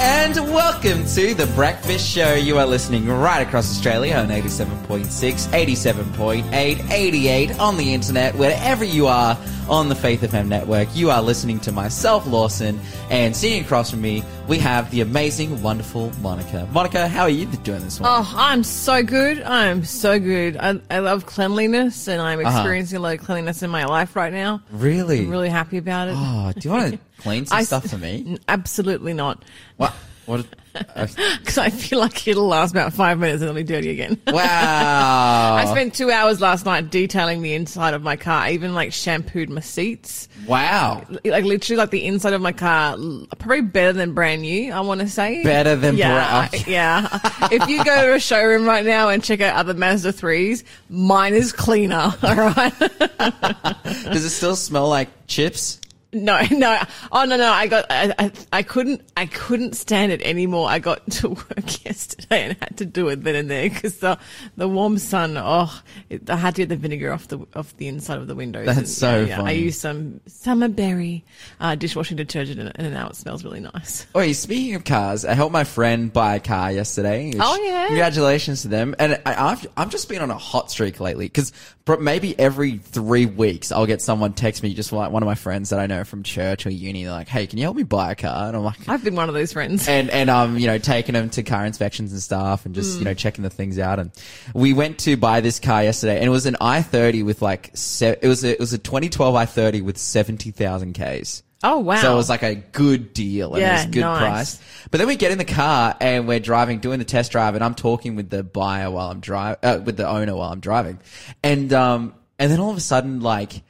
and welcome to the Breakfast Show. You are listening right across Australia on 87.6, 87.8, 88 on the internet, wherever you are on the Faith FM network. You are listening to myself, Lawson, and sitting across from me, we have the amazing, wonderful Monica. Monica, how are you doing this morning? Oh, I'm so good. I'm so good. I, I love cleanliness, and I'm uh-huh. experiencing a lot of cleanliness in my life right now. really? I'm really happy about it. Oh, do you want to clean some I- stuff for me? Absolutely not. What? What? Because I feel like it'll last about five minutes and it'll be dirty again. wow. I spent two hours last night detailing the inside of my car. I even like shampooed my seats. wow. Like literally, like the inside of my car, probably better than brand new. I want to say Better than yeah, brand- yeah. if you go to a showroom right now and check out other Mazda threes, mine is cleaner. All right. Does it still smell like chips? No, no. Oh no, no. I got. I, I, I couldn't. I couldn't stand it anymore. I got to work yesterday and had to do it then and there because the the warm sun. Oh, it, I had to get the vinegar off the off the inside of the windows. That's And, so yeah, yeah. I funny. used some summer berry uh, dishwashing detergent and, and now it smells really nice. Wait, speaking of cars, I helped my friend buy a car yesterday. Oh, yeah? Congratulations to them. And I, I've, I've just been on a hot streak lately because maybe every three weeks I'll get someone text me, just like one of my friends that I know from church or uni. They're like, hey, can you help me buy a car? And I'm like, I've been one of those friends. and and um you know taking them to car inspections and stuff and just you know checking the things out and we went to buy this car yesterday and it was an i30 with like se- it was a, it was a 2012 i30 with 70,000 k's Oh wow! so it was like a good deal and it Yeah, was a good nice. price but then we get in the car and we're driving doing the test drive and I'm talking with the buyer while I'm driving uh, with the owner while I'm driving and um and then all of a sudden like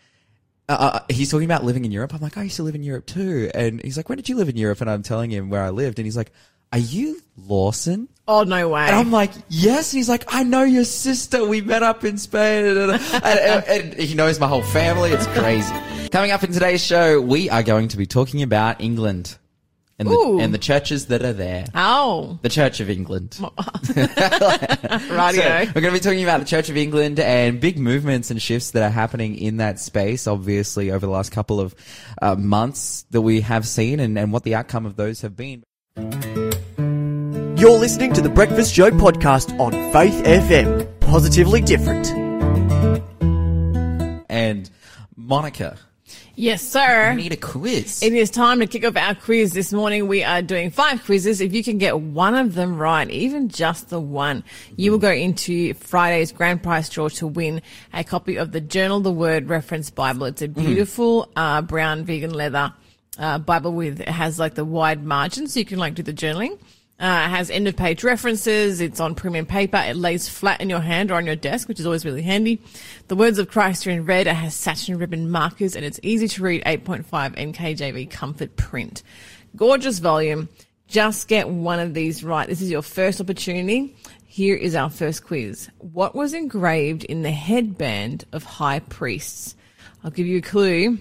uh, uh, he's talking about living in Europe. I'm like, I used to live in Europe too. And he's like, when did you live in Europe? And I'm telling him where I lived. And he's like, are you Lawson? Oh no way! And I'm like, yes. And he's like, I know your sister. We met up in Spain. And, and, and- and he knows my whole family. It's crazy. Coming up in today's show, we are going to be talking about England and the, and the churches that are there. oh, The Church of England. radio. So, we're going to be talking about the Church of England and big movements and shifts that are happening in that space, obviously, over the last couple of uh, months that we have seen and, and what the outcome of those have been. You're listening to the Breakfast Show podcast on Faith FM. Positively different. And Monica, yes, sir. we need a quiz. It is time to kick off our quiz this morning. We are doing five quizzes. If you can get one of them right, even just the one, you will go into Friday's grand prize draw to win a copy of the Journal the Word Reference Bible. It's a beautiful uh, brown vegan leather uh, Bible with it has like the wide margins, so you can like do the journaling. Uh, it has end of page references. It's on premium paper. It lays flat in your hand or on your desk, which is always really handy. The words of Christ are in red. It has satin ribbon markers and it's easy to read 8.5 NKJV comfort print. Gorgeous volume. Just get one of these right. This is your first opportunity. Here is our first quiz. What was engraved in the headband of high priests? I'll give you a clue.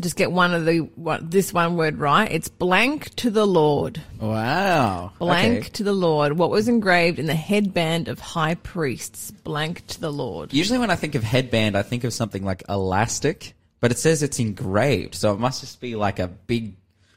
Just get one of the what this one word right. It's blank to the Lord. wow. Blank Okay. to the Lord. What was engraved in the headband of high priests? Blank to the Lord. Usually when I think of headband, I think of something like elastic, but it says it's engraved. So it must just be like a big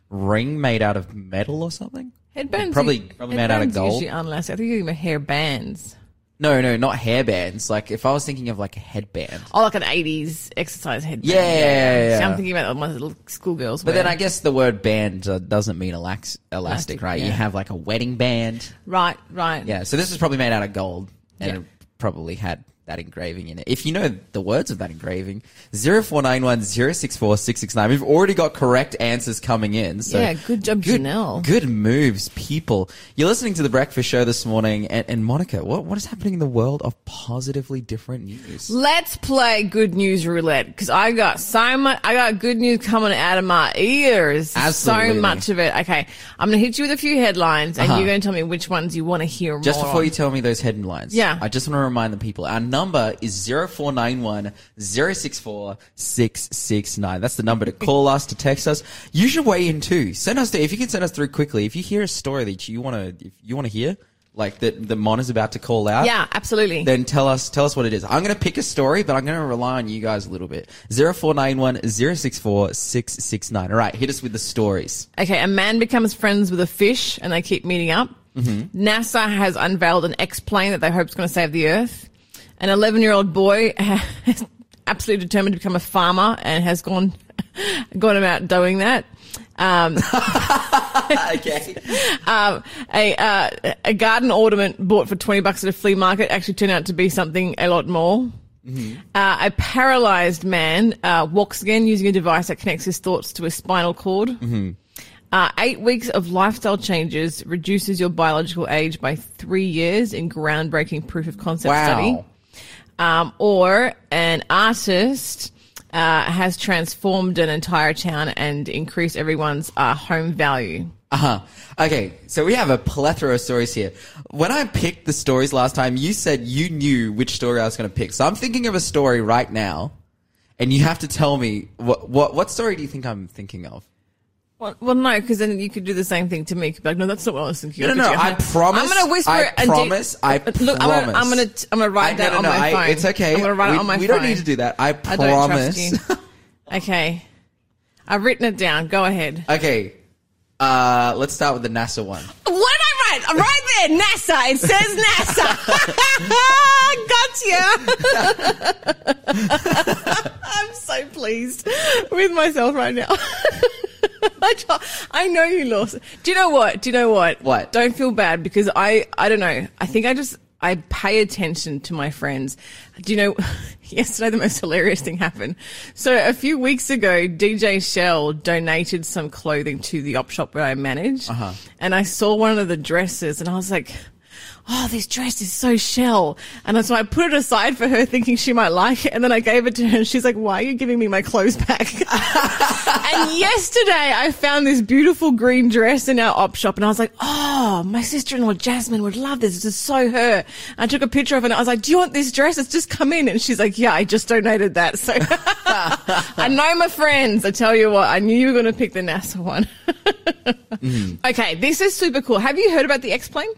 ring made out of metal or something. Headbands Probably- probably made out of gold. Usually unless I think you hair bands. No, no, not hairbands. Like if I was thinking of like a headband. Oh, like an eighties exercise headband. Yeah, yeah, yeah. See, I'm thinking about the ones that little schoolgirls But wear. then I guess the word band uh, doesn't mean elax- elastic, Elastic, right? You have like a wedding band. right, right. Yeah, so this is probably made out of gold and Yeah. it probably had that engraving in it. If you know the words of that engraving, 0491 064 669. We've already got correct answers coming in. So Yeah, good job, good, Janelle. Good moves, people. You're listening to the Breakfast Show this morning, and, and Monica, what, what is happening in the world of positively different news? Let's play good news roulette because I got so much. I got good news coming out of my ears. Absolutely. So much of it. Okay, I'm going to hit you with a few headlines, and Uh-huh. you're going to tell me which ones you want to hear Just before on. you tell me those headlines, Yeah. I just want to remind the people our number is 0491 064 669. That's the number to call us, to text us. You should weigh in too. Send us, if you can send us through quickly, if you hear a story that you want to, if you want to hear, like that the Mon is about to call out? Yeah, absolutely. Then tell us tell us what it is. I'm going to pick a story, but I'm going to rely on you guys a little bit. Zero four nine one zero six four six six nine. All right, hit us with the stories. Okay, a man becomes friends with a fish and they keep meeting up. Mm-hmm. NASA has unveiled an X plane that they hope is going to save the Earth. An 11 year old boy is absolutely determined to become a farmer and has gone, gone about doing that. Um, okay. um, a, uh, a garden ornament bought for 20 bucks at a flea market actually turned out to be something a lot more. Uh, a paralyzed man uh, walks again using a device that connects his thoughts to his spinal cord. Uh, eight weeks of lifestyle changes reduces your biological age by three years in groundbreaking proof of concept Wow. study. Um, or an artist uh, has transformed an entire town and increased everyone's uh, home value. Uh huh. Okay, so we have a plethora of stories here. When I picked the stories last time, you said you knew which story I was going to pick. So I'm thinking of a story right now, and you have to tell me what what what story do you think I'm thinking of? Well, well no, because then you could do the same thing to me. Could be like, no, that's not what I was thinking. No, no, no, I promise- I'm gonna whisper I it. and promise, I Look, I'm gonna, I'm gonna, I'm gonna write I- that no, no, on no, my I- phone. It's okay. I'm gonna write we, it on my we phone. don't need to do that. I I don't trust you. promise. okay, I've written it down. Go ahead. okay. Uh, let's start with the NASA one. What did I write? I'm right there. NASA. It says NASA. Gotcha. I'm so pleased with myself right now. I know you lost. Do you know what? Do you know what? What? Don't feel bad because I, I don't know. I think I just, I pay attention to my friends. Do you know, yesterday the most hilarious thing happened. So a few weeks ago, DJ Shell donated some clothing to the op shop where I manage. Uh-huh. And I saw one of the dresses and I was like, Oh, this dress is so shell. And so I put it aside for her thinking she might like it. And then I gave it to her and she's like, why are you giving me my clothes back? and yesterday I found this beautiful green dress in our op shop and I was like, oh, my sister-in-law Jasmine would love this. This is so her. I took a picture of it and I was like, do you want this dress? It's just come in. And she's like, yeah, I just donated that. So I know my friends. I tell you what, I knew you were going to pick the NASA one. Mm. Okay, this is super cool. Have you heard about the X-Plane?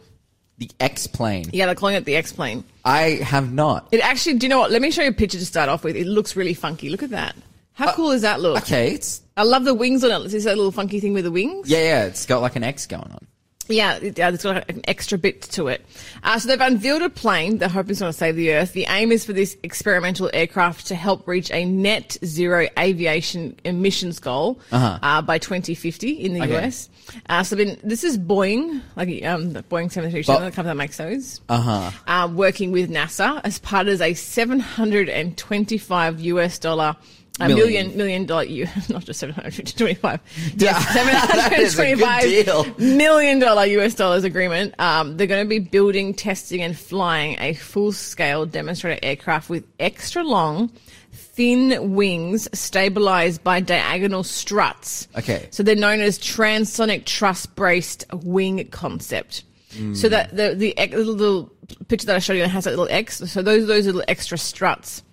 The X plane. Yeah, they're calling it the X-Plane. I have not. It actually, do you know what? Let me show you a picture to start off with. It looks really funky. Look at that. How uh, cool does that look? Okay, it's I love the wings on it. Is this that little funky thing with the wings? yeah, yeah. It's got like an X going on. Yeah, uh, it's got an extra bit to it. Uh, so they've unveiled a plane that hoping is going to save the Earth. The aim is for this experimental aircraft to help reach a net zero aviation emissions goal uh by 2050 in the Uh-huh. Okay. US. Uh, so then this is Boeing, like um, the Boeing 737, the company that makes those, Uh-huh. uh, working with NASA as part of a 725 US dollar. A Million. million, million dollar, U, not just 725. Yeah, that is a good 725 deal. million dollar US dollars agreement. Um, they're going to be building, testing, and flying a full scale demonstrator aircraft with extra long, thin wings stabilized by diagonal struts. Okay. So they're known as transonic truss braced wing concept. Hmm. So that the, the little, little picture that I showed you has that little X. So those, those little extra struts.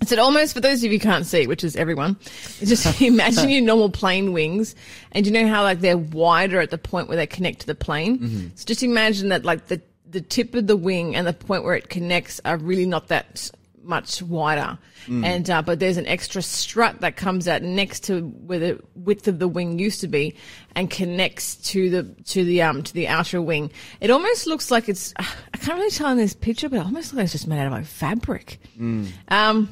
It's an almost, for those of you who can't see, which is everyone, just imagine your normal plane wings and you know how like they're wider at the point where they connect to the plane? So just imagine that like the, the tip of the wing and the point where it connects are really not that much wider. And, uh, but there's an extra strut that comes out next to where the width of the wing used to be and connects to the, to the, um, to the outer wing. It almost looks like it's, I can't really tell in this picture, but it almost looks like it's just made out of like fabric. Um,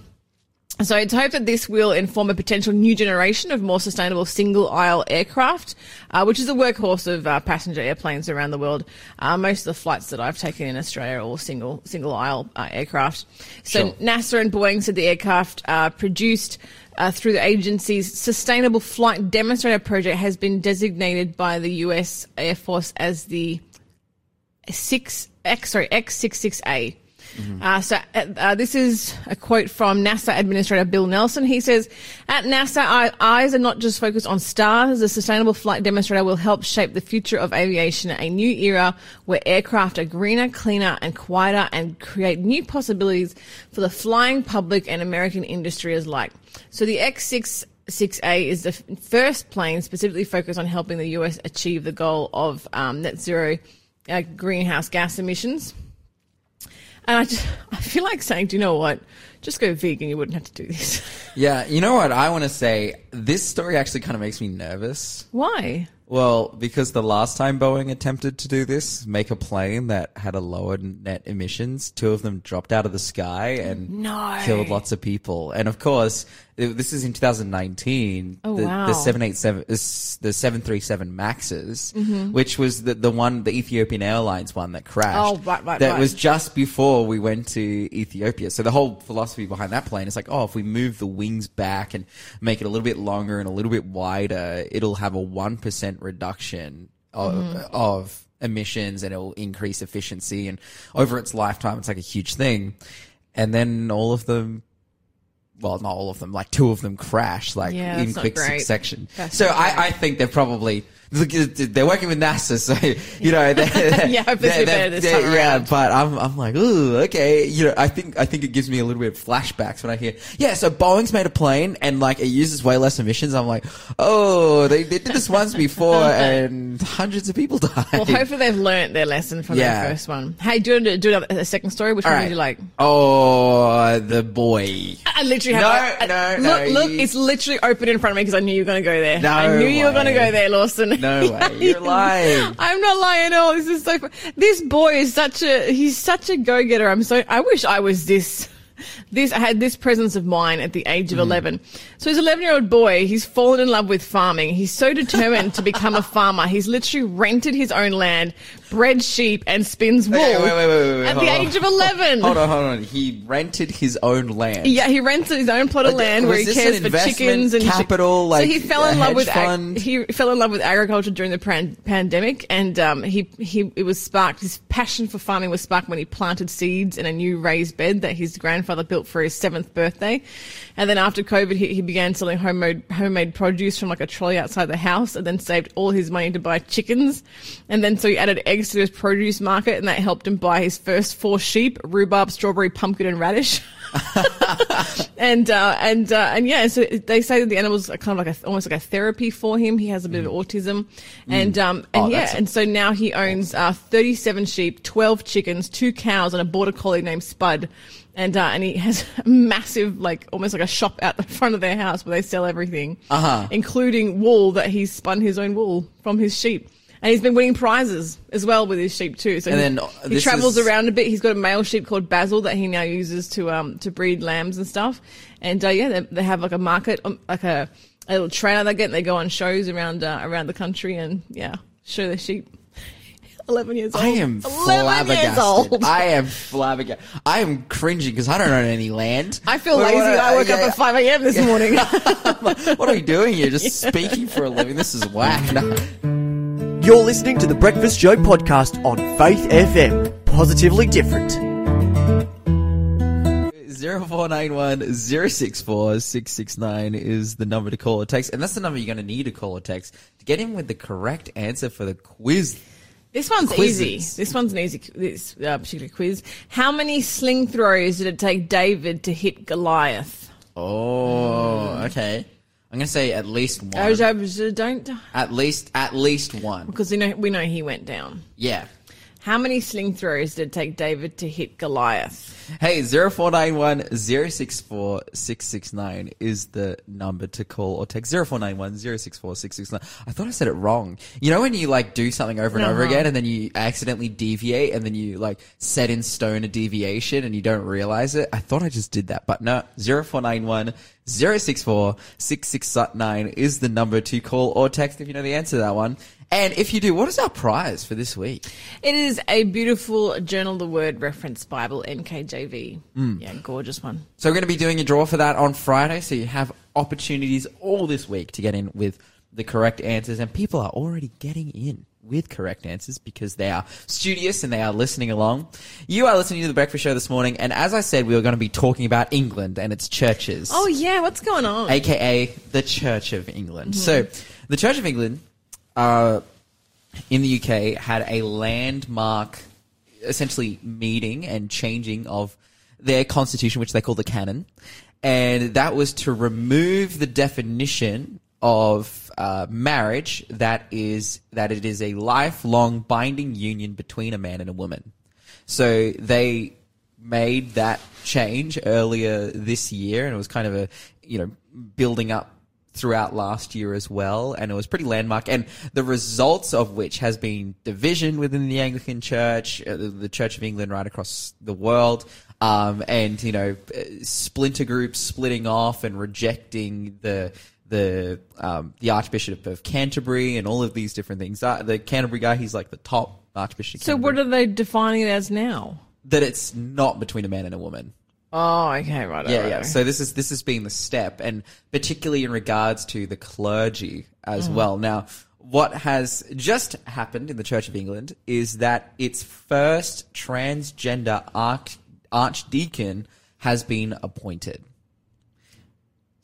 so it's hoped that this will inform a potential new generation of more sustainable single aisle aircraft, uh, which is a workhorse of uh, passenger airplanes around the world. Uh, most of the flights that I've taken in Australia are all single single aisle uh, aircraft. So Sure. NASA and Boeing said the aircraft uh, produced. Uh, through the agency's Sustainable Flight Demonstrator Project has been designated by the U.S. Air Force as the six X sorry X six six A. Uh, so uh, uh, this is a quote from NASA Administrator Bill Nelson. He says, "At NASA, our eyes are not just focused on stars. The Sustainable Flight Demonstrator will help shape the future of aviation, a new era where aircraft are greener, cleaner, and quieter, and create new possibilities for the flying public and American industry as like." So the X six 6A is the first plane specifically focused on helping the US achieve the goal of um, net zero uh, greenhouse gas emissions. And I, just, I feel like saying, do you know what? Just go vegan. You wouldn't have to do this. Yeah, you know what I want to say? This story actually kind of makes me nervous. Why? Well, because the last time Boeing attempted to do this, make a plane that had a lower net emissions, two of them dropped out of the sky and No. killed lots of people. And of course, this is in 2019. Oh, the, wow. the 787, the 737 Maxes, Mm-hmm. which was the, the one, the Ethiopian Airlines one that crashed. Oh, right, right, That right. was just before we went to Ethiopia. So the whole philosophy behind that plane is like, oh, if we move the wings back and make it a little bit longer and a little bit wider, it'll have a 1% reduction of, Mm-hmm. of emissions and it'll increase efficiency. And over its lifetime, it's like a huge thing. And then all of them, well, not all of them, like two of them crash, like Yeah, in quick succession. That's so. I, I think they're probably, they're working with NASA, so, you know, they're, Yeah, hopefully they're- better this they're- time yeah, but I'm, I'm like, ooh, okay. You know, I think, I think it gives me a little bit of flashbacks when I hear, yeah, so Boeing's made a plane and like it uses way less emissions. I'm like, oh, they, they did this once before and hundreds of people died. Well, hopefully they've learnt their lesson from Yeah. their first one. Hey, do you want to do another, a second story? Which All one right. would you like? Oh, the boy. I literally have. No, I- no, look, no, Look, you- it's literally open in front of me because I knew you were going to go there. No I knew you were going to go there, Lawson. No way. You're lying. I'm not lying at all. This is so. Fun. This boy is such a. He's such a go getter. I'm so. I wish I was this. This I had this presence of mind at the age of Hmm. 11. So he's an 11 year old boy. He's fallen in love with farming. He's so determined to become a farmer. He's literally rented his own land, bred sheep, and spins wool Okay, wait, wait, wait, wait, at the on. age of 11. Hold on, hold on. He rented his own land. Yeah, he rented his own plot of land where he cares for chickens and capital, so like he fell in love with ag- he fell in love with agriculture during the pan- pandemic, and um, he he it was sparked his passion for farming was sparked when he planted seeds in a new raised bed that his grandfather built for his seventh birthday, and then after COVID he, he began selling homemade homemade produce from like a trolley outside the house, and then saved all his money to buy chickens, and then so he added eggs to his produce market, and that helped him buy his first four sheep: rhubarb, strawberry, pumpkin, and radish. and uh, and uh, and yeah, so they say that the animals are kind of like a, almost like a therapy for him. He has a bit of autism, and um, and Oh, yeah, that's- and so now he owns uh, 37 sheep, 12 chickens, two cows, and a border collie named Spud. And uh, and he has a massive, like almost like a shop out the front of their house where they sell everything, Uh-huh. including wool that he's spun his own wool from his sheep. And he's been winning prizes as well with his sheep too. So And he, then, uh, he travels is- around a bit. He's got a male sheep called Basil that he now uses to um to breed lambs and stuff. And uh, yeah, they, they have like a market, um, like a, a little trailer they get. And they go on shows around uh, around the country and yeah, show their sheep. Eleven years old. I am 11 years old. flabbergasted. I am flabbergasted. I am cringing because I don't own any land. I feel What- lazy. what- I woke up at five a.m. this morning. What are we doing here? Just speaking for a living. This is whack. No. You're listening to the Breakfast Show podcast on Faith FM. Positively different. 0491 064 669 is the number to call or text. And that's the number you're going to need to call or text to get in with the correct answer for the quiz. This one's Quizzes. easy. This one's an easy this uh, particular quiz. How many sling throws did it take David to hit Goliath? Oh, okay. I'm going to say at least one. Oh, Don't At least, at least one. because we know we know he went down. Yeah. How many sling throws did it take David to hit Goliath? Hey, 0491 064 669 is the number to call or text. 0491 064 669. I thought I said it wrong. You know when you like do something over and over Uh-huh. again and then you accidentally deviate and then you like set in stone a deviation and you don't realize it? I thought I just did that, but no. 0491 064 669 is the number to call or text if you know the answer to that one. And if you do, what is our prize for this week? It is a beautiful Journal of the Word reference Bible NKJV. Hmm. Yeah, gorgeous one. So we're going to be doing a draw for that on Friday. So you have opportunities all this week to get in with the correct answers, and people are already getting in with correct answers because they are studious and they are listening along. You are listening to the Breakfast Show this morning, and as I said, we were going to be talking about England and its churches. Oh yeah, what's going on? aka the Church of England. So, the Church of England, uh, in the UK, had a landmark, essentially meeting and changing of their constitution, which they call the canon, and that was to remove the definition of uh, marriage that is that it is a lifelong binding union between a man and a woman. So they made that change earlier this year, and it was kind of a you know building up throughout last year as well, and it was pretty landmark. And the results of which has been division within the Anglican Church, uh, the, Church of England, right across the world, um, and you know uh, splinter groups splitting off and rejecting the. The um, the Archbishop of Canterbury and all of these different things. Uh, the Canterbury guy, he's like the top Archbishop. So Canterbury. what are they defining it as now? that it's not between a man and a woman. Oh, okay, right. Yeah, right, yeah. right. So this is this has been the step, and particularly in regards to the clergy as well. Now, what has just happened in the Church of England is that its first transgender arch- archdeacon has been appointed.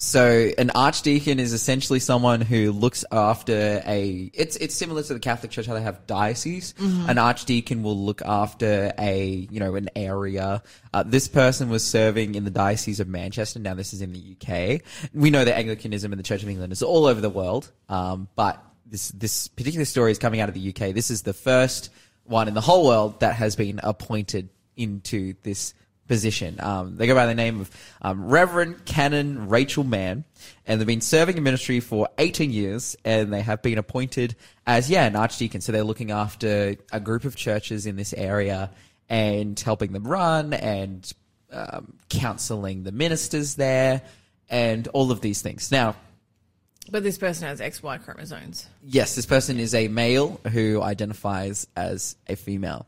So an archdeacon is essentially someone who looks after a. It's it's similar to the Catholic Church how they have diocese. An archdeacon will look after a you know an area. Uh, this person was serving in the diocese of Manchester. Now this is in the UK. We know that Anglicanism in the Church of England is all over the world, um, but this this particular story is coming out of the UK. This is the first one in the whole world that has been appointed into this position. Um, they go by the name of um, Reverend Canon Rachel Mann, and they've been serving in ministry for 18 years, and they have been appointed as, yeah, an archdeacon. So they're looking after a group of churches in this area and helping them run and um, counseling the ministers there and all of these things. Now, But this person has XY chromosomes. Yes, this person is a male who identifies as a female.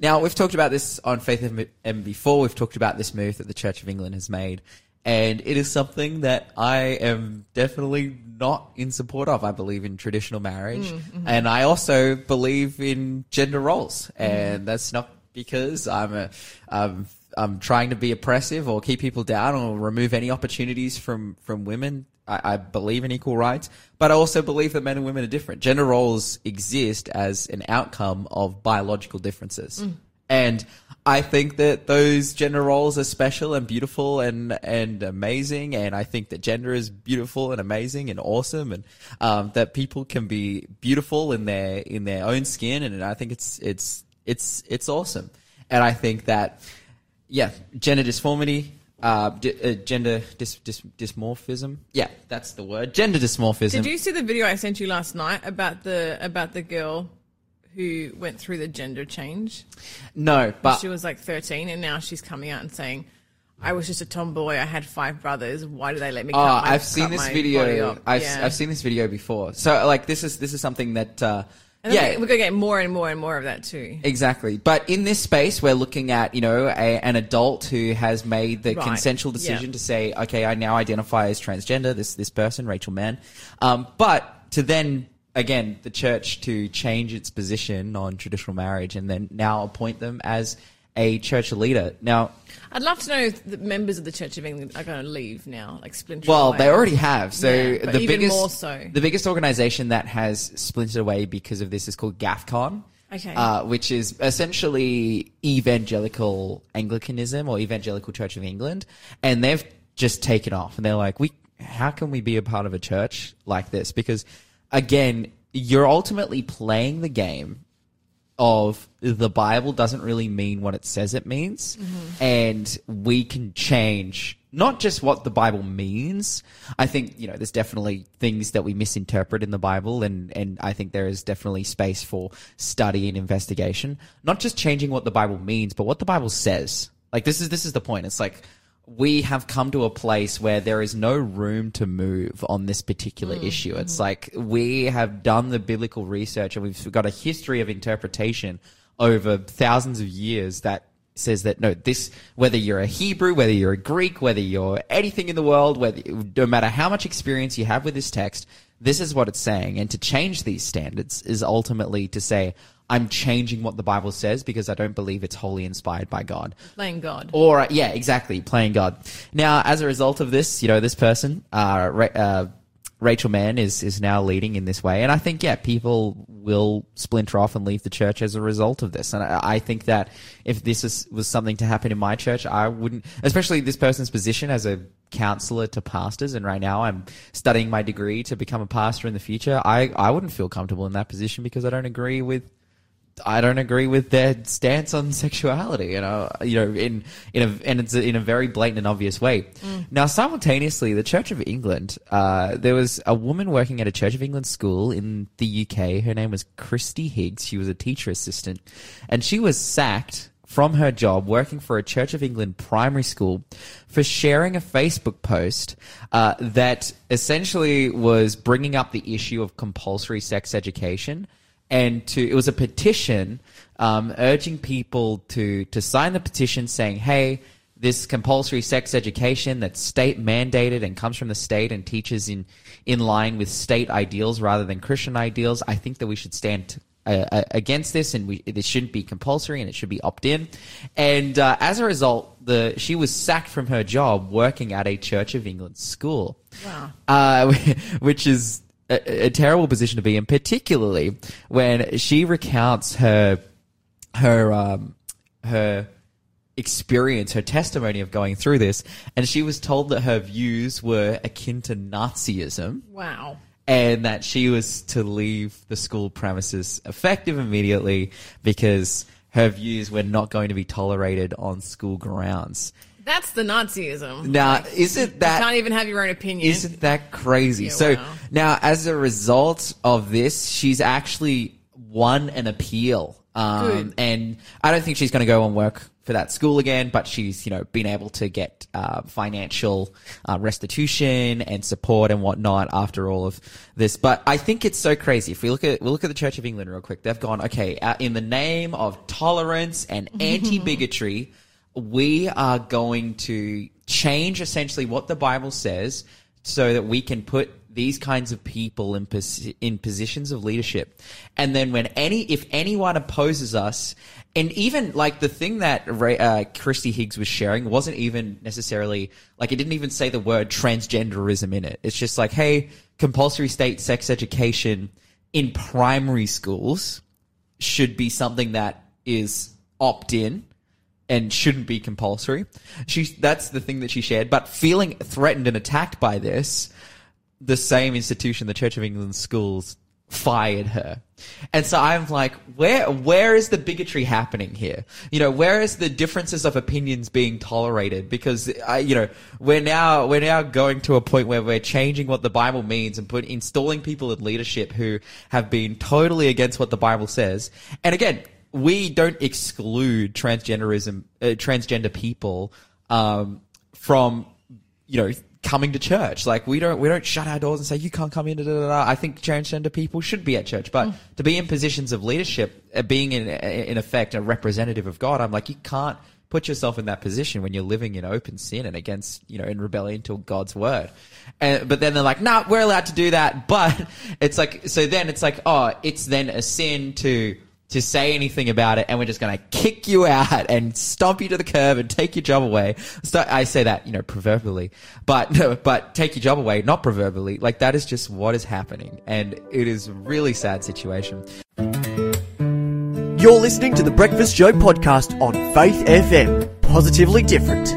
Now, we've talked about this on Faith FM before. We've talked about this move that the Church of England has made. And it is something that I am definitely not in support of. I believe in traditional marriage. And I also believe in gender roles. And that's not because I'm a, um, I'm trying to be oppressive or keep people down or remove any opportunities from, from women. I, I believe in equal rights, but I also believe that men and women are different. Gender roles exist as an outcome of biological differences. And I think that those gender roles are special and beautiful and, and amazing. And I think that gender is beautiful and amazing and awesome and, um, that people can be beautiful in their, in their own skin. And I think it's, it's, it's, it's awesome. And I think that, yeah, gender dysformity, uh, d- uh, gender dis- dis- dysmorphism. Yeah, that's the word. Gender dysmorphism. Did you see the video I sent you last night about the about the girl who went through the gender change? no, but she was like 13 and now she's coming out and saying I was just a tomboy. I had five brothers. Why did they let me? oh, cut my, I've seen cut this video. I've, Yeah. I've seen this video before. So like this is this is something that uh, yeah. we're gonna get more and more and more of that too. Exactly. But in this space, we're looking at, you know, a, an adult who has made the Right. consensual decision Yeah. to say, okay, I now identify as transgender, this, this person, Rachel Mann. Um, but to then, again, the church to change its position on traditional marriage and then now appoint them as a church leader. Now, I'd love to know if the members of the Church of England are going to leave now, like splinter. Well, away. they already have. So Yeah, the even biggest, more so. the biggest organization that has splintered away because of this is called GAFCON. Okay. Uh, which is essentially evangelical Anglicanism or Evangelical Church of England, and they've just taken off, and they're like, we, how can we be a part of a church like this? Because again, you're ultimately playing the game of the Bible doesn't really mean what it says it means, mm-hmm. and we can change not just what the Bible means. I think you know there's definitely things that we misinterpret in the Bible, and and I think there is definitely space for study and investigation. Not just changing what the Bible means, but what the Bible says. Like this is this is the point. It's like we have come to a place where there is no room to move on this particular mm, issue. It's mm-hmm. like we have done the biblical research and we've got a history of interpretation over thousands of years that says that no, this, whether you're a Hebrew, whether you're a Greek, whether you're anything in the world, whether, no matter how much experience you have with this text, this is what it's saying. And to change these standards is ultimately to say, I'm changing what the Bible says because I don't believe it's wholly inspired by God. playing God. Or yeah, exactly, playing God. Now, as a result of this, you know, this person, uh, uh, Rachel Mann is is now leading in this way, and I think yeah, people will splinter off and leave the church as a result of this. And I, I think that if this is, was something to happen in my church, I wouldn't, especially this person's position as a counselor to pastors, and right now I'm studying my degree to become a pastor in the future. I I wouldn't feel comfortable in that position because I don't agree with I don't agree with their stance on sexuality. You know, you know, in in a and it's in a very blatant and obvious way. Now, simultaneously, the Church of England, uh, there was a woman working at a Church of England school in the UK. Her name was Kristie Higgs. She was a teacher assistant, and she was sacked from her job working for a Church of England primary school for sharing a Facebook post uh, that essentially was bringing up the issue of compulsory sex education and to it was a petition um, urging people to to sign the petition saying, "Hey, this compulsory sex education that's state mandated and comes from the state and teaches in in line with state ideals rather than Christian ideals. I think that we should stand." Uh, uh, against this, and we, this shouldn't be compulsory, and it should be opt-in. And uh, as a result, the she was sacked from her job working at a Church of England school, Wow. uh, which is a, a terrible position to be in, particularly when she recounts her her um, her experience, her testimony of going through this, and she was told that her views were akin to Nazism Wow. and that she was to leave the school premises effective immediately because her views were not going to be tolerated on school grounds. That's the Nazism. Now, isn't you that can't even have your own opinion. isn't that crazy? Yeah, so wow. now, as a result of this, she's actually won an appeal. Um, and I don't think she's going to go and work for that school again, but she's, you know, been able to get uh, financial uh, restitution and support and whatnot after all of this. But I think it's so crazy. If we look at we look at the Church of England real quick, they've gone okay uh, in the name of tolerance and anti bigotry we are going to change essentially what the Bible says so that we can put these kinds of people in pos- in positions of leadership. And then when any if anyone opposes us and even like the thing that Ray, uh, Kristie Higgs was sharing wasn't even necessarily like it didn't even say the word transgenderism in it. It's just like, hey, compulsory state sex education in primary schools should be something that is opt in and shouldn't be compulsory. She that's the thing that she shared. But feeling threatened and attacked by this, the same institution, the Church of England schools, fired her. And so I'm like, where where is the bigotry happening here? You know, where is the differences of opinions being tolerated? Because I, you know, we're now we're now going to a point where we're changing what the Bible means and put installing people in leadership who have been totally against what the Bible says. And again, we don't exclude transgenderism, uh, transgender people um, from you know coming to church. Like we don't we don't shut our doors and say you can't come in. Da, da, da. I think transgender people should be at church, but to be in positions of leadership, uh, being in in effect a representative of God, I'm like you can't put yourself in that position when you're living in open sin and against you know in rebellion to God's word. And, but then they're like, nah, we're allowed to do that. But it's like so then it's like oh, it's then a sin to to say anything about it, and we're just going to kick you out and stomp you to the curb and take your job away. So I say that, you know, proverbially, but but take your job away, not proverbially. Like that is just what is happening, and it is a really sad situation. You're listening to the Breakfast Show podcast on Faith FM. Positively different.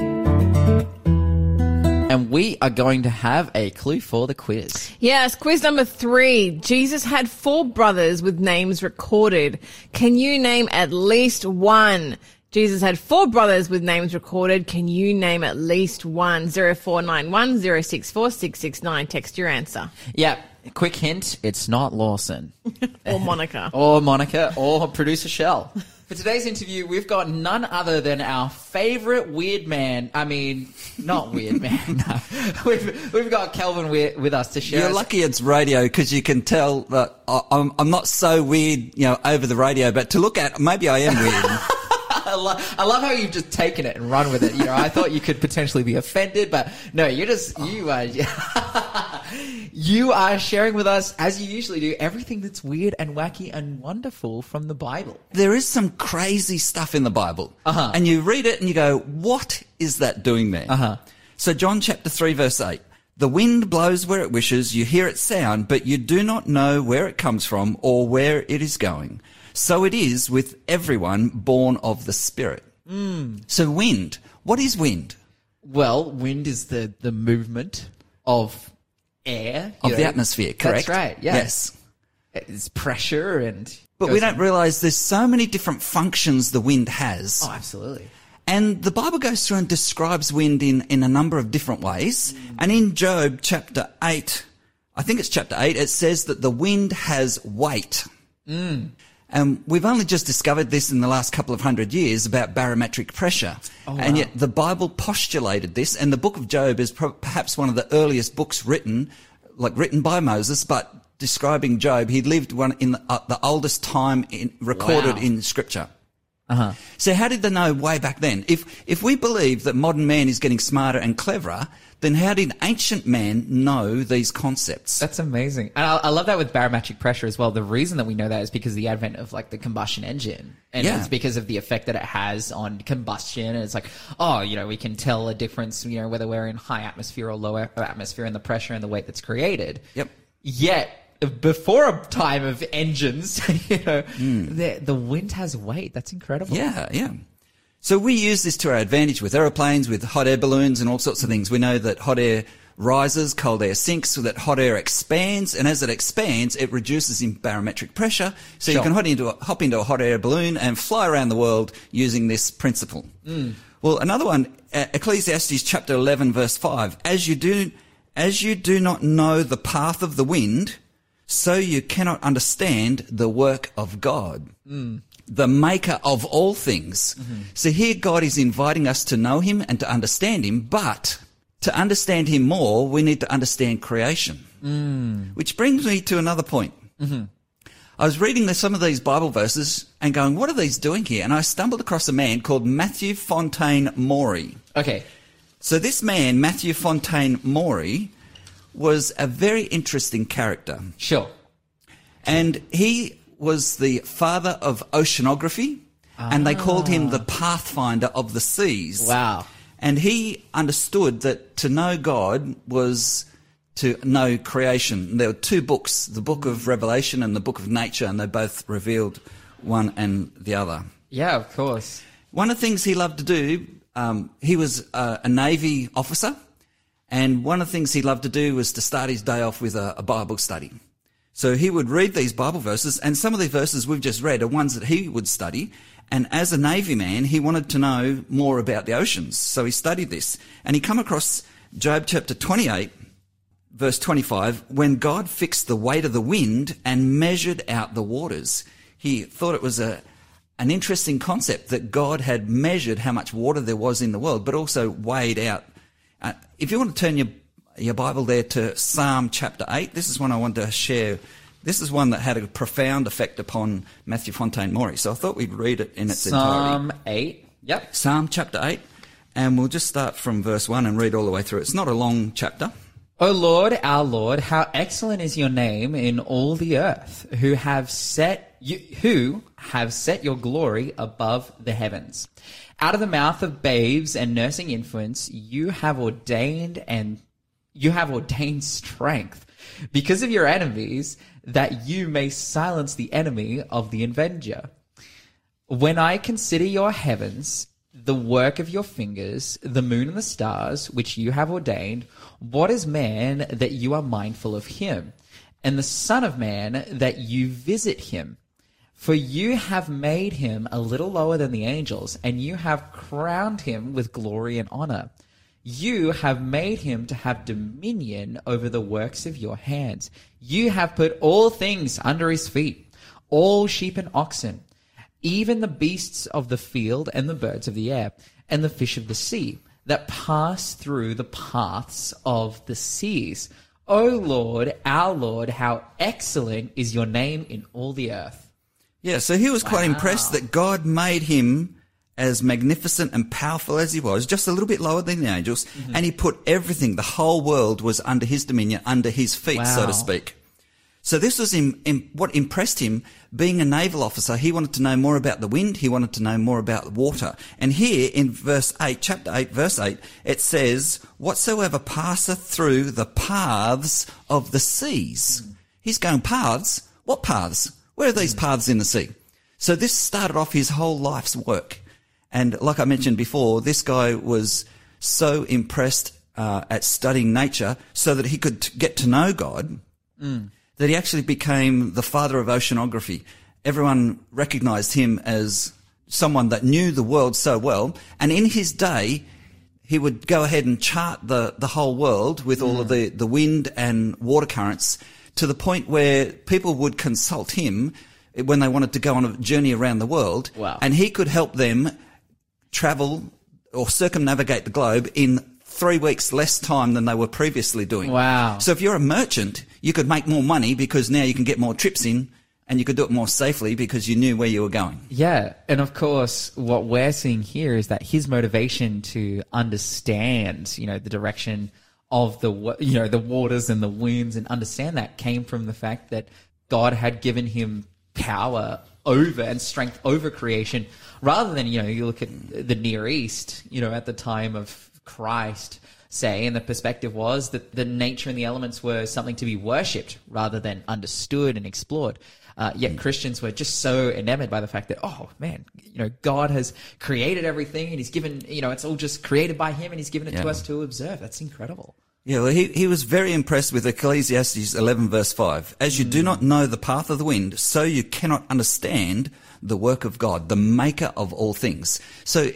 And we are going to have a clue for the quiz. Yes, quiz number three. Jesus had four brothers with names recorded. Can you name at least one? Jesus had four brothers with names recorded. Can you name at least one? 0491 064 669. Text your answer. Yeah, quick hint: it's not Lawson. Or Monica. or Monica or producer Shell. For today's interview, we've got none other than our favorite weird man. I mean, not weird man. No. We've, we've got Kelvin with, with us to share. You're us- lucky it's radio because you can tell that I'm, I'm not so weird, you know, over the radio. But to look at, maybe I am weird. I, lo- I love how you've just taken it and run with it. You know, I thought you could potentially be offended, but no, you're just you are you are sharing with us as you usually do everything that's weird and wacky and wonderful from the Bible. there is some crazy stuff in the Bible, Uh-huh. and you read it and you go, "What is that doing there?" Uh-huh. So John chapter three verse eight. The wind blows where it wishes, you hear its sound, but you do not know where it comes from or where it is going. So it is with everyone born of the Spirit. So wind, what is wind? Well, wind is the, the movement of air. Of you the atmosphere, correct? That's right, yeah. Yes. It's pressure and. But we don't realize there's so many different functions the wind has. Oh, absolutely. And the Bible goes through and describes wind in, in a number of different ways. Mm. And in Job chapter 8, I think it's chapter 8, it says that the wind has weight. Mm. And we've only just discovered this in the last couple of hundred years about barometric pressure. And yet the Bible postulated this, and the book of Job is pro- perhaps one of the earliest books written, like written by Moses, but describing Job. He lived one in the, uh, the oldest time in, recorded Wow. in scripture. Uh-huh. So how did they know way back then? If if we believe that modern man is getting smarter and cleverer, then how did ancient man know these concepts? That's amazing. And I, I love that with barometric pressure as well. The reason that we know that is because of the advent of like the combustion engine. And Yeah. it's because of the effect that it has on combustion. And it's like, oh, you know, we can tell a difference, you know, whether we're in high atmosphere or low atmosphere and the pressure and the weight that's created. Yep. Yet, before a time of engines, you know, hmm. the, the wind has weight. That's incredible. Yeah, yeah. So we use this to our advantage with aeroplanes, with hot air balloons and all sorts of things. We know that hot air rises, cold air sinks, so that hot air expands, and as it expands, it reduces in barometric pressure. So you can hop into, a, hop into a hot air balloon and fly around the world using this principle. Hmm. Well, another one, Ecclesiastes chapter 11 verse 5. As you do, as you do not know the path of the wind, so you cannot understand the work of God the maker of all things. Mm-hmm. So here God is inviting us to know him and to understand him, but to understand him more, we need to understand creation. Mm. Which brings me to another point. Mm-hmm. I was reading some of these Bible verses and going, what are these doing here? And I stumbled across a man called Matthew Fontaine Maury. Okay. So this man, Matthew Fontaine Maury, was a very interesting character. Sure. And he was the father of oceanography, and they called him the pathfinder of the seas. Wow. And he understood that to know God was to know creation. There were two books, the book of Revelation and the book of nature, and they both revealed one and the other. Yeah, of course. One of the things he loved to do, um, he was uh, a Navy officer, and one of the things he loved to do was to start his day off with a, a Bible study. So he would read these Bible verses, and some of the verses we've just read are ones that he would study. And as a Navy man, he wanted to know more about the oceans. So he studied this. And he come across Job chapter 28, verse 25, when God fixed the weight of the wind and measured out the waters. He thought it was a, an interesting concept that God had measured how much water there was in the world, but also weighed out. Uh, if you want to turn your, your Bible there to Psalm chapter 8, this is one I want to share. This is one that had a profound effect upon Matthew Fontaine Maury. So I thought we'd read it in its entirety. Psalm 8. Yep. Psalm chapter 8, and we'll just start from verse 1 and read all the way through. It's not a long chapter. O Lord, our Lord, how excellent is your name in all the earth, who have set you, who have set your glory above the heavens. Out of the mouth of babes and nursing infants, you have ordained and you have ordained strength because of your enemies, that you may silence the enemy of the avenger. When I consider your heavens, the work of your fingers, the moon and the stars, which you have ordained, what is man that you are mindful of him, and the Son of Man that you visit him? For you have made him a little lower than the angels, and you have crowned him with glory and honor. You have made him to have dominion over the works of your hands. You have put all things under his feet, all sheep and oxen, even the beasts of the field and the birds of the air, and the fish of the sea, that pass through the paths of the seas. O Lord, our Lord, how excellent is your name in all the earth. Yeah, so he was quite impressed that God made him as magnificent and powerful as he was, just a little bit lower than the angels, mm-hmm. and he put everything, the whole world was under his dominion, under his feet, so to speak. So this was in, in, what impressed him. Being a naval officer, he wanted to know more about the wind. He wanted to know more about water. And here in verse 8, chapter 8, verse 8, it says, whatsoever passeth through the paths of the seas. He's going paths. What paths? Where are these paths in the sea? So this started off his whole life's work. And like I mentioned before, this guy was so impressed uh, at studying nature so that he could get to know God that he actually became the father of oceanography. Everyone recognized him as someone that knew the world so well. And in his day, he would go ahead and chart the, the whole world with all of the, mm. the wind and water currents to the point where people would consult him when they wanted to go on a journey around the world. Wow. And he could help them travel or circumnavigate the globe in three weeks less time than they were previously doing. Wow. So if you're a merchant, you could make more money because now you can get more trips in and you could do it more safely because you knew where you were going. Yeah, and of course, what we're seeing here is that his motivation to understand, you know, the direction of the, you know, the waters and the winds, and understand that came from the fact that God had given him power over and strength over creation, rather than you know, you look at the Near East, you know, at the time of Christ. Say, and the perspective was that the nature and the elements were something to be worshipped rather than understood and explored. Uh, yet Christians were just so enamored by the fact that, oh man, you know, God has created everything and He's given, you know, it's all just created by Him and He's given it to us to observe. That's incredible. Yeah, well, he, he was very impressed with Ecclesiastes 11 verse 5. As you do not know the path of the wind, so you cannot understand the work of God, the maker of all things. So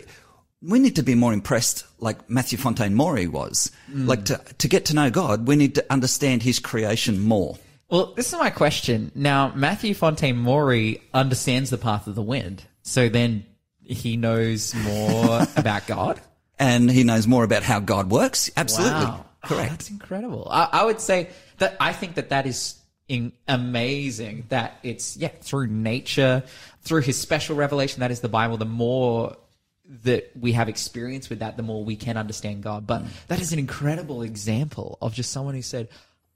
we need to be more impressed like Matthew Fontaine Maury was. Mm. Like to, to get to know God, we need to understand his creation more. Well, this is my question. Now, Matthew Fontaine Maury understands the path of the wind, so then he knows more about God. And he knows more about how God works. Absolutely. Wow. Oh, Correct. that's incredible. I, I would say that I think that that is in, amazing that it's, yeah, through nature, through his special revelation, that is the Bible, the more that we have experience with that, the more we can understand God. But that is an incredible example of just someone who said,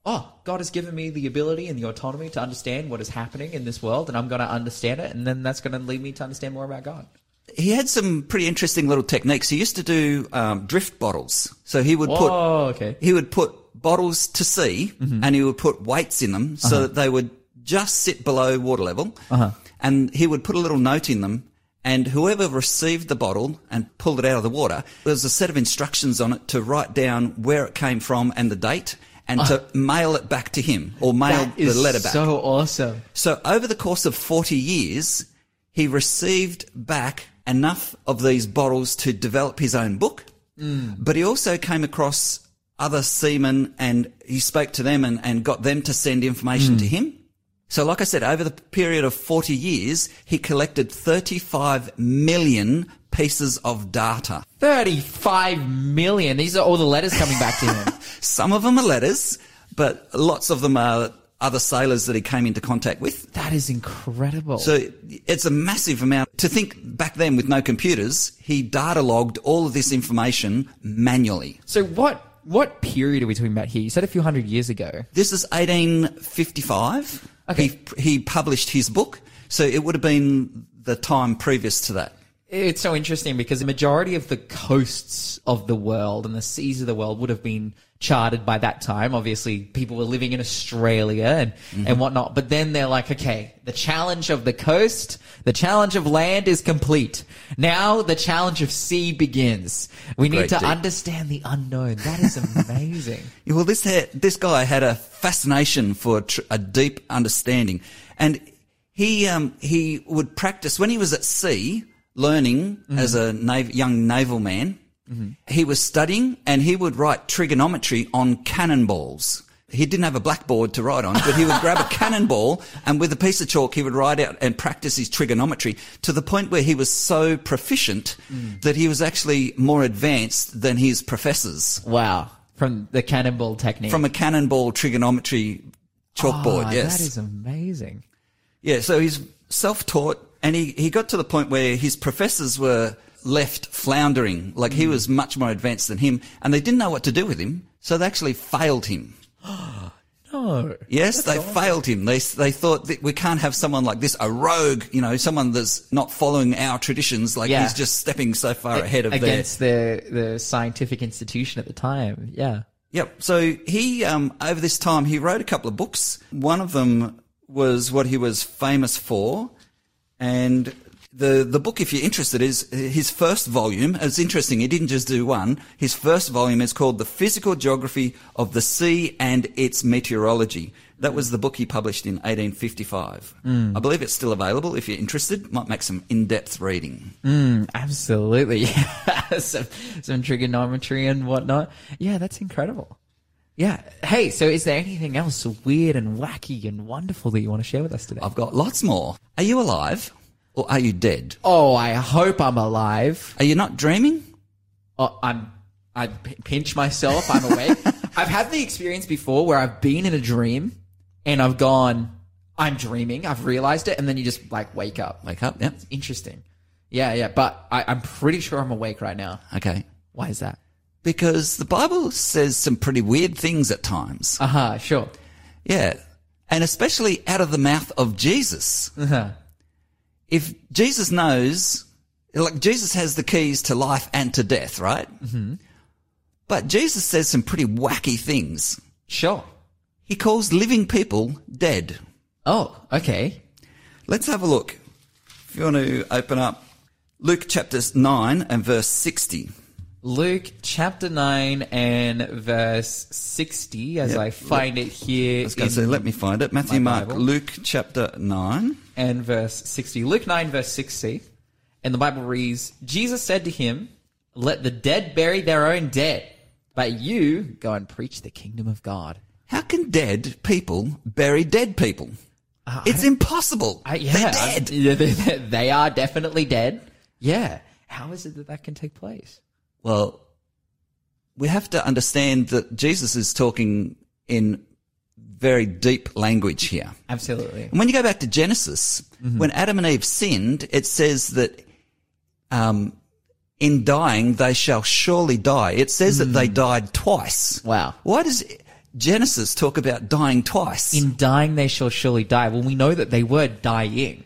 Oh, God has given me the ability and the autonomy to understand what is happening in this world, and I'm going to understand it, and then that's going to lead me to understand more about God. He had some pretty interesting little techniques. He used to do um, drift bottles. So he would Whoa, put okay. he would put bottles to sea mm-hmm. and he would put weights in them so uh-huh. that they would just sit below water level. Uh-huh. And he would put a little note in them. And whoever received the bottle and pulled it out of the water, there was a set of instructions on it to write down where it came from and the date and ah. to mail it back to him or mail the letter back. so awesome. So over the course of 40 years, he received back enough of these bottles to develop his own book. Hmm. But he also came across other seamen and he spoke to them and, and got them to send information to hmm. him. So like I said, over the period of 40 years, he collected 35 million pieces of data. 35 million. These are all the letters coming back to him. Some of them are letters, but lots of them are other sailors that he came into contact with. that is incredible. So it's a massive amount. To think back then with no computers, he data logged all of this information manually. So what what period are we talking about here? You said a few hundred years ago. This is 1855. Okay. He, he published his book. So it would have been the time previous to that. It's so interesting because the majority of the coasts of the world and the seas of the world would have been charted by that time. Obviously, people were living in Australia and, mm-hmm. and whatnot. But then they're like, okay, the challenge of the coast, the challenge of land is complete. Now the challenge of sea begins. We need to deep. understand the unknown. That is amazing. Yeah, Well, this ha- this guy had a fascination for tr- a deep understanding, and he um, he would practice when he was at sea, learning mm-hmm. as a nav- young naval man. Mm-hmm. He was studying, and he would write trigonometry on cannonballs. He didn't have a blackboard to write on, but he would grab a cannonball and with a piece of chalk he would write out and practice his trigonometry to the point where he was so proficient mm. that he was actually more advanced than his professors wow. From the cannonball technique. from a cannonball trigonometry chalkboard. Oh, yes. That is amazing. yeah. So he's self-taught and he, he got to the point where his professors were left floundering. Like he was much more advanced than him and they didn't know what to do with him. So they actually failed him. No. Yes, they failed him. They they thought that we can't have someone like this, a rogue, you know, someone that's not following our traditions. Like Yeah. he's just stepping so far ahead of their. against the the scientific institution at the time. Yeah. Yep. So he, um, over this time, he wrote a couple of books. One of them was what he was famous for, and the the book, if you're interested, is his first volume. It's interesting. He didn't just do one. His first volume is called "The Physical Geography of the Sea and Its Meteorology." That was the book he published in 1855. Mm. I believe it's still available. If you're interested, might make some in-depth reading. Mm, absolutely. some, some trigonometry and whatnot. Yeah, that's incredible. Yeah. Hey, so is there anything else weird and wacky and wonderful that you want to share with us today? I've got lots more. Are you alive, or are you dead? Oh, I hope I'm alive. Are you not dreaming? Oh, I'm. I p- pinch myself. I'm awake. I've had the experience before where I've been in a dream and I've gone, I'm dreaming. I've realized it, and then you just like wake up. Wake up. Yep. Interesting. Yeah, yeah. But I, I'm pretty sure I'm awake right now. Okay. Why is that? Because the Bible says some pretty weird things at times. Uh huh. sure. Yeah. And especially out of the mouth of Jesus. Uh-huh. If Jesus knows, like Jesus has the keys to life and to death, right? Mm-hmm. But Jesus says some pretty wacky things. Sure. He calls living people dead. Oh, okay. Let's have a look. If you want to open up Luke chapter 9 and verse 60. Luke chapter 9 and verse 60, as Yep. I find it here. I was going to say, let me find it. Matthew, Mark, Bible. Luke chapter 9. and verse 60. Luke 9, verse 60. And the Bible reads Jesus said to him, Let the dead bury their own dead, but you go and preach the kingdom of God. How can dead people bury dead people? it's impossible. Uh, I, yeah, They're I- dead. they- they are definitely dead. Yeah. How is it that that can take place? Well, we have to understand that Jesus is talking in very deep language here. Absolutely. And when you go back to Genesis, Mm-hmm. when Adam and Eve sinned, it says that um, in dying they shall surely die. It says that they died twice. Mm. Wow. Why does Genesis talk about dying twice? In dying, they shall surely die. Well, we know that they were dying,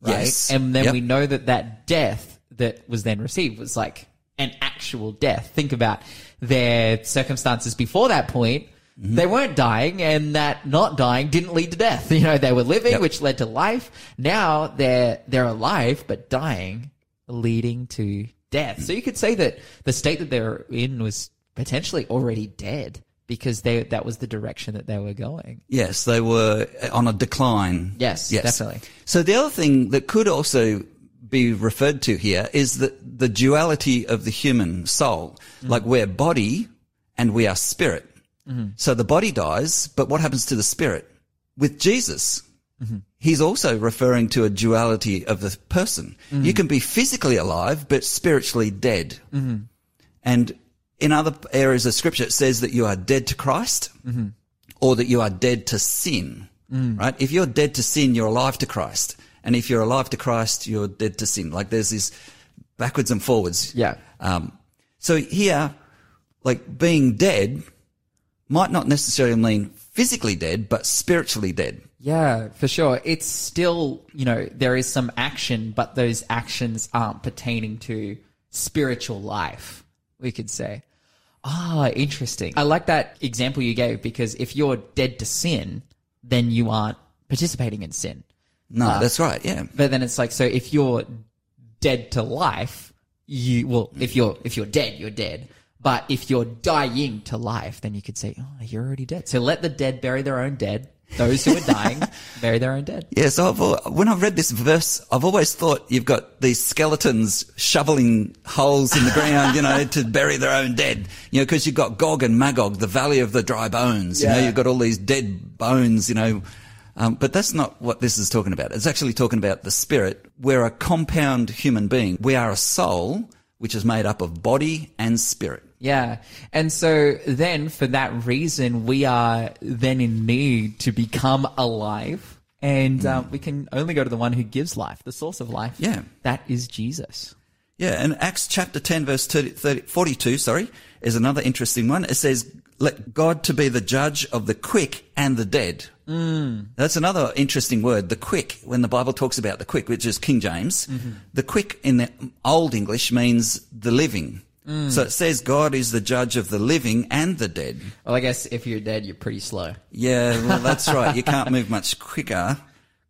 right? Yes. And then Yep. we know that that death that was then received was like an actual death. Think about their circumstances before that point. Mm-hmm. They weren't dying, and that not dying didn't lead to death. You know, they were living, Yep. which led to life. Now they're they're alive, but dying, leading to death. So you could say that the state that they were in was potentially already dead because they that was the direction that they were going. Yes, they were on a decline. Yes, Yes, definitely. So the other thing that could also be referred to here is that the duality of the human soul. Mm-hmm. Like we're body and we are spirit. So the body dies, but what happens to the spirit? With Jesus, Mm-hmm. he's also referring to a duality of the person. Mm-hmm. You can be physically alive, but spiritually dead. Mm-hmm. And in other areas of scripture, it says that you are dead to Christ Mm-hmm. or that you are dead to sin, Mm. right? If you're dead to sin, you're alive to Christ. And if you're alive to Christ, you're dead to sin. Like there's this backwards and forwards. Yeah. Um, so here, like being dead might not necessarily mean physically dead, but spiritually dead. Yeah, for sure. It's still, you know, there is some action, but those actions aren't pertaining to spiritual life, we could say. Ah, interesting. I like that example you gave because if you're dead to sin, then you aren't participating in sin. No, uh, that's right. Yeah. But then it's like, so if you're dead to life, you, well, mm. if you're, if you're dead, you're dead. But if you're dying to life, then you could say, oh, you're already dead. So let the dead bury their own dead. Those who are dying, bury their own dead. Yeah, so I've, when I've read this verse, I've always thought you've got these skeletons shoveling holes in the ground, you know, to bury their own dead. You know, because you've got Gog and Magog, the valley of the dry bones. You know, you've got all these dead bones, you know. Um, but that's not what this is talking about. It's actually talking about the spirit. We're a compound human being. We are a soul, which is made up of body and spirit. Yeah. And so then for that reason, we are then in need to become alive. And um, we can only go to the one who gives life, the source of life. Yeah. That is Jesus. Yeah, and Acts chapter 10 verse 30, 30, 42, sorry, is another interesting one. It says, let God to be the judge of the quick and the dead. Mm. That's another interesting word, the quick. When the Bible talks about the quick, which is King James, mm-hmm. the quick in the Old English means the living. Mm. So it says God is the judge of the living and the dead. Well, I guess if you're dead, you're pretty slow. Yeah, well, that's right. You can't move much quicker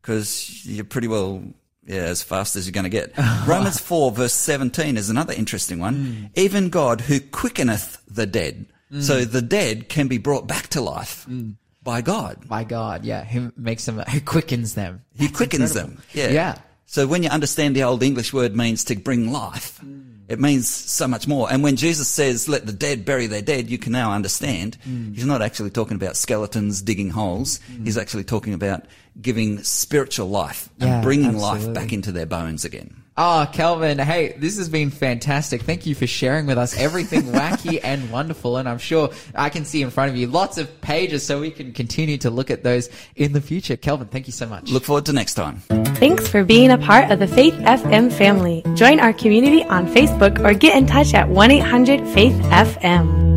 because you're pretty well yeah, as fast as you're going to get. Romans 4 verse 17 is another interesting one. Mm. Even God who quickeneth the dead. Mm. So the dead can be brought back to life mm. by God. By God, yeah. He makes them, he quickens them. He That's quickens incredible. them. Yeah. Yeah. So when you understand the old English word means to bring life, mm. It means so much more. And when Jesus says, let the dead bury their dead, you can now understand mm. he's not actually talking about skeletons digging holes. Mm. He's actually talking about giving spiritual life and yeah, bringing absolutely. life back into their bones again. Oh, Kelvin, hey, this has been fantastic. Thank you for sharing with us everything wacky and wonderful. And I'm sure I can see in front of you lots of pages so we can continue to look at those in the future. Kelvin, thank you so much. Look forward to next time. Thanks for being a part of the Faith FM family. Join our community on Facebook or get in touch at 1 800 Faith FM.